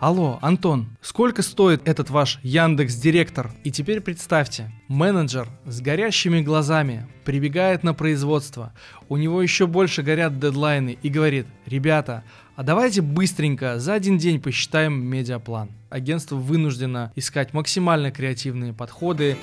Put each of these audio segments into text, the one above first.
Алло, Антон, сколько стоит этот ваш Яндекс Директор? И теперь представьте, менеджер с горящими глазами прибегает на производство, у него еще больше горят дедлайны и говорит, ребята, а давайте быстренько за один день посчитаем медиаплан. Агентство вынуждено искать максимально креативные подходы,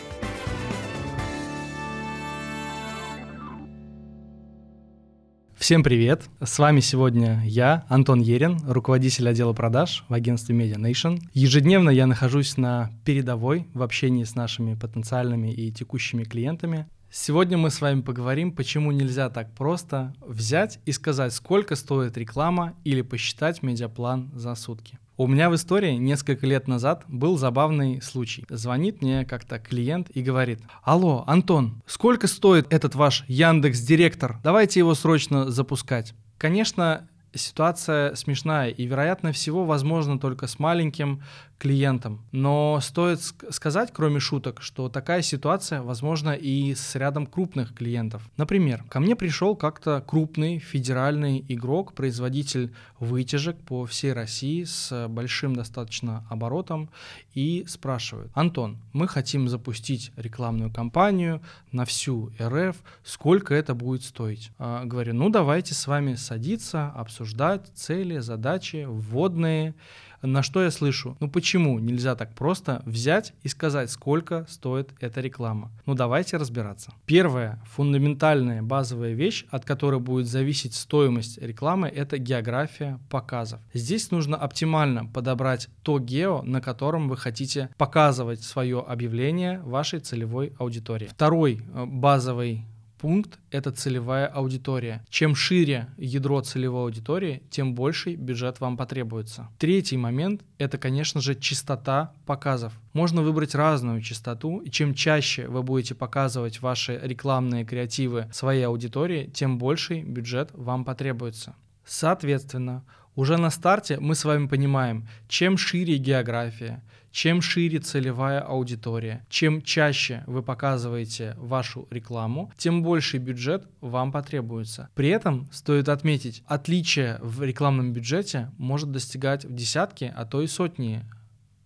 Всем привет! С вами сегодня я, Антон Ерин, руководитель отдела продаж в агентстве Media Nation. Ежедневно я нахожусь на передовой в общении с нашими потенциальными и текущими клиентами. Сегодня мы с вами поговорим, почему нельзя так просто взять и сказать, сколько стоит реклама или посчитать медиаплан за сутки. У меня в истории несколько лет назад был забавный случай. Звонит мне как-то клиент и говорит, алло, Антон, сколько стоит этот ваш Яндекс Директор? Давайте его срочно запускать. Конечно, ситуация смешная и, вероятно всего, возможно только с маленьким клиентам. Но стоит сказать, кроме шуток, что такая ситуация возможна и с рядом крупных клиентов. Например, ко мне пришел как-то крупный федеральный игрок, производитель вытяжек по всей России с большим достаточно оборотом и спрашивает, Антон, мы хотим запустить рекламную кампанию на всю РФ, сколько это будет стоить? А, говорю, ну давайте с вами садиться, обсуждать цели, задачи, вводные, на что я слышу? Ну почему нельзя так просто взять и сказать, сколько стоит эта реклама? Ну давайте разбираться. Первая фундаментальная базовая вещь, от которой будет зависеть стоимость рекламы, это география показов. Здесь нужно оптимально подобрать то гео, на котором вы хотите показывать свое объявление вашей целевой аудитории. Второй э, базовый пункт — это целевая аудитория. Чем шире ядро целевой аудитории, тем больший бюджет вам потребуется. Третий момент — это, конечно же, частота показов. Можно выбрать разную частоту, и чем чаще вы будете показывать ваши рекламные креативы своей аудитории, тем больший бюджет вам потребуется. Соответственно, уже на старте мы с вами понимаем, чем шире география, чем шире целевая аудитория, чем чаще вы показываете вашу рекламу, тем больше бюджет вам потребуется. При этом стоит отметить, отличие в рекламном бюджете может достигать в десятки, а то и сотни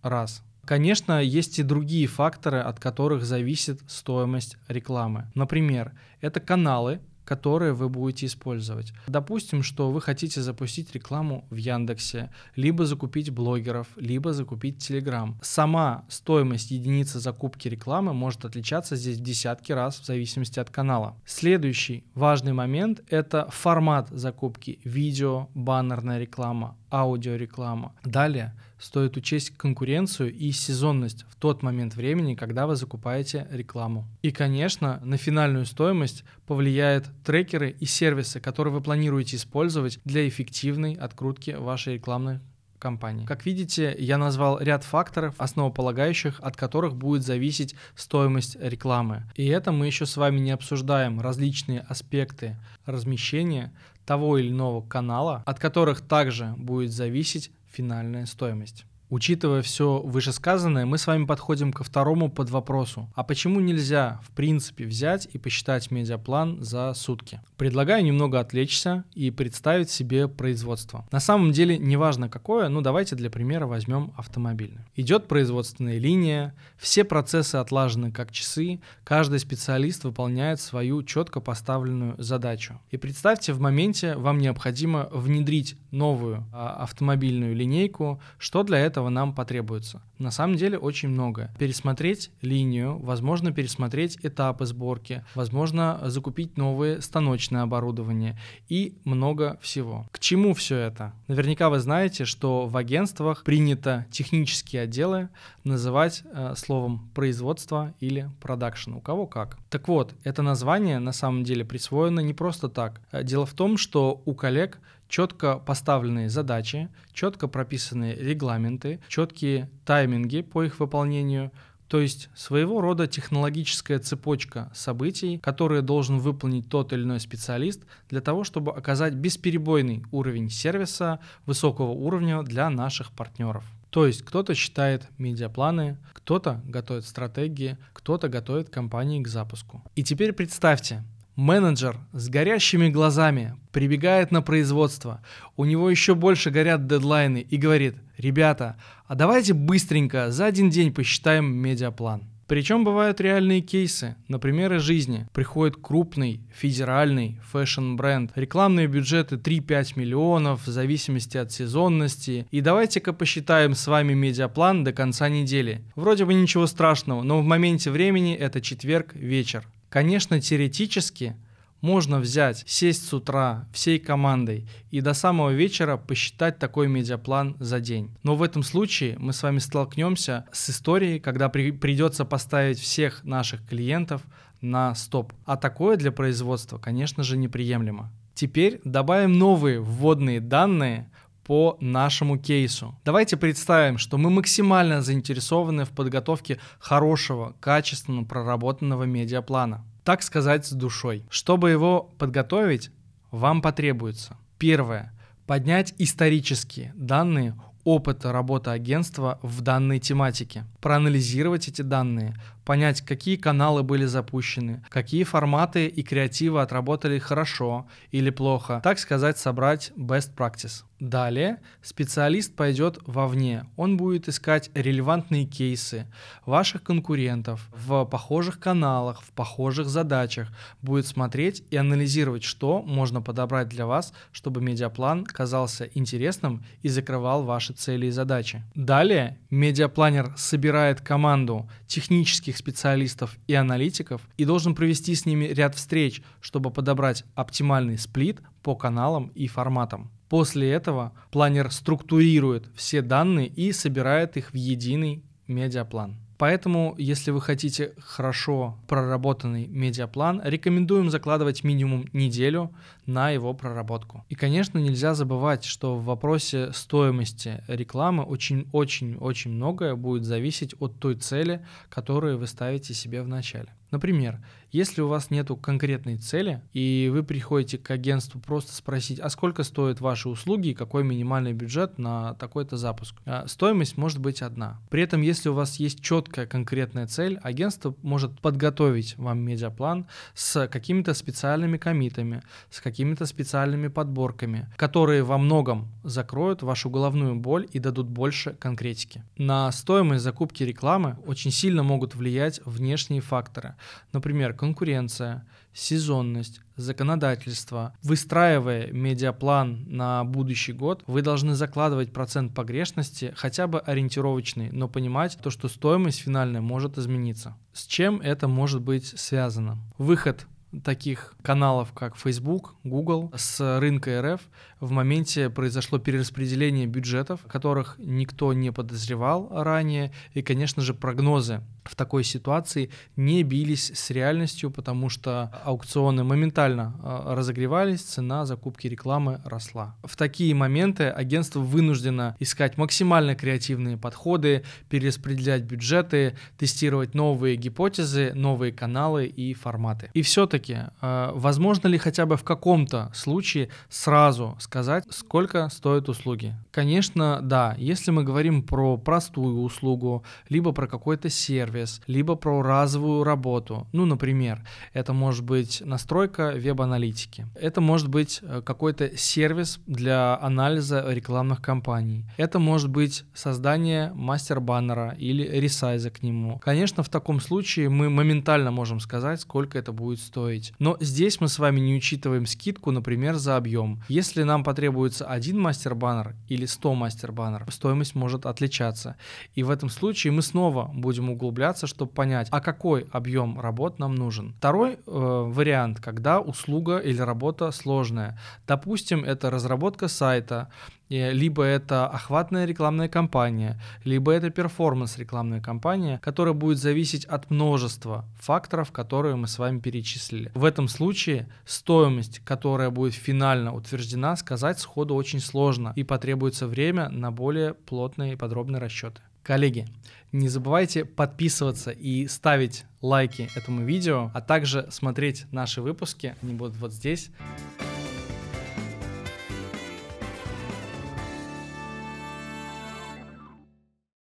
раз. Конечно, есть и другие факторы, от которых зависит стоимость рекламы. Например, это каналы, которые вы будете использовать. Допустим, что вы хотите запустить рекламу в Яндексе, либо закупить блогеров, либо закупить Телеграм. Сама стоимость единицы закупки рекламы может отличаться здесь в десятки раз в зависимости от канала. Следующий важный момент — это формат закупки. Видео, баннерная реклама, аудиореклама. Далее стоит учесть конкуренцию и сезонность в тот момент времени, когда вы закупаете рекламу. И, конечно, на финальную стоимость повлияют трекеры и сервисы, которые вы планируете использовать для эффективной открутки вашей рекламной компании. Как видите, я назвал ряд факторов, основополагающих, от которых будет зависеть стоимость рекламы. И это мы еще с вами не обсуждаем различные аспекты размещения того или иного канала, от которых также будет зависеть финальная стоимость. Учитывая все вышесказанное, мы с вами подходим ко второму под вопросу. А почему нельзя, в принципе, взять и посчитать медиаплан за сутки? Предлагаю немного отвлечься и представить себе производство. На самом деле, неважно какое, ну давайте для примера возьмем автомобильный. Идет производственная линия, все процессы отлажены как часы, каждый специалист выполняет свою четко поставленную задачу. И представьте, в моменте вам необходимо внедрить новую а, автомобильную линейку, что для этого этого нам потребуется? На самом деле очень много. Пересмотреть линию, возможно пересмотреть этапы сборки, возможно закупить новые станочное оборудование и много всего. К чему все это? Наверняка вы знаете, что в агентствах принято технические отделы называть э, словом производство или продакшн. У кого как. Так вот, это название на самом деле присвоено не просто так. Дело в том, что у коллег четко поставленные задачи, четко прописанные регламенты, четкие тайминги по их выполнению, то есть своего рода технологическая цепочка событий, которые должен выполнить тот или иной специалист для того, чтобы оказать бесперебойный уровень сервиса высокого уровня для наших партнеров. То есть кто-то считает медиапланы, кто-то готовит стратегии, кто-то готовит компании к запуску. И теперь представьте, Менеджер с горящими глазами прибегает на производство, у него еще больше горят дедлайны и говорит, ребята, а давайте быстренько за один день посчитаем медиаплан. Причем бывают реальные кейсы, например, из жизни. Приходит крупный федеральный fashion-бренд, рекламные бюджеты 3-5 миллионов в зависимости от сезонности. И давайте-ка посчитаем с вами медиаплан до конца недели. Вроде бы ничего страшного, но в моменте времени это четверг вечер. Конечно, теоретически можно взять, сесть с утра всей командой и до самого вечера посчитать такой медиаплан за день. Но в этом случае мы с вами столкнемся с историей, когда при, придется поставить всех наших клиентов на стоп. А такое для производства, конечно же, неприемлемо. Теперь добавим новые вводные данные по нашему кейсу. Давайте представим, что мы максимально заинтересованы в подготовке хорошего, качественно проработанного медиаплана. Так сказать, с душой. Чтобы его подготовить, вам потребуется первое поднять исторические данные опыта работы агентства в данной тематике, проанализировать эти данные, понять, какие каналы были запущены, какие форматы и креативы отработали хорошо или плохо, так сказать, собрать best practice. Далее специалист пойдет вовне. Он будет искать релевантные кейсы ваших конкурентов в похожих каналах, в похожих задачах, будет смотреть и анализировать, что можно подобрать для вас, чтобы медиаплан казался интересным и закрывал ваши цели и задачи. Далее медиапланер собирает команду технических специалистов и аналитиков и должен провести с ними ряд встреч, чтобы подобрать оптимальный сплит по каналам и форматам. После этого планер структурирует все данные и собирает их в единый медиаплан. Поэтому, если вы хотите хорошо проработанный медиаплан, рекомендуем закладывать минимум неделю на его проработку. И, конечно, нельзя забывать, что в вопросе стоимости рекламы очень-очень-очень многое будет зависеть от той цели, которую вы ставите себе в начале. Например, если у вас нет конкретной цели, и вы приходите к агентству просто спросить, а сколько стоят ваши услуги и какой минимальный бюджет на такой-то запуск, а стоимость может быть одна. При этом, если у вас есть четкая конкретная цель, агентство может подготовить вам медиаплан с какими-то специальными комитами, с какими-то специальными подборками, которые во многом закроют вашу головную боль и дадут больше конкретики. На стоимость закупки рекламы очень сильно могут влиять внешние факторы. Например, конкуренция, сезонность, законодательство. Выстраивая медиаплан на будущий год, вы должны закладывать процент погрешности, хотя бы ориентировочный, но понимать то, что стоимость финальная может измениться. С чем это может быть связано? Выход таких каналов, как Facebook, Google, с рынка РФ в моменте произошло перераспределение бюджетов, которых никто не подозревал ранее, и, конечно же, прогнозы в такой ситуации не бились с реальностью, потому что аукционы моментально а, разогревались, цена закупки рекламы росла. В такие моменты агентство вынуждено искать максимально креативные подходы, перераспределять бюджеты, тестировать новые гипотезы, новые каналы и форматы. И все-таки, а, возможно ли хотя бы в каком-то случае сразу сказать, сколько стоят услуги? Конечно, да. Если мы говорим про простую услугу, либо про какой-то сервис, сервис, либо про разовую работу. Ну, например, это может быть настройка веб-аналитики. Это может быть э, какой-то сервис для анализа рекламных кампаний. Это может быть создание мастер-баннера или ресайза к нему. Конечно, в таком случае мы моментально можем сказать, сколько это будет стоить. Но здесь мы с вами не учитываем скидку, например, за объем. Если нам потребуется один мастер-баннер или 100 мастер-баннеров, стоимость может отличаться. И в этом случае мы снова будем углубляться углубляться, чтобы понять, а какой объем работ нам нужен. Второй э, вариант, когда услуга или работа сложная. Допустим, это разработка сайта, либо это охватная рекламная кампания, либо это перформанс рекламная кампания, которая будет зависеть от множества факторов, которые мы с вами перечислили. В этом случае стоимость, которая будет финально утверждена, сказать сходу очень сложно и потребуется время на более плотные и подробные расчеты. Коллеги, не забывайте подписываться и ставить лайки этому видео, а также смотреть наши выпуски, они будут вот здесь.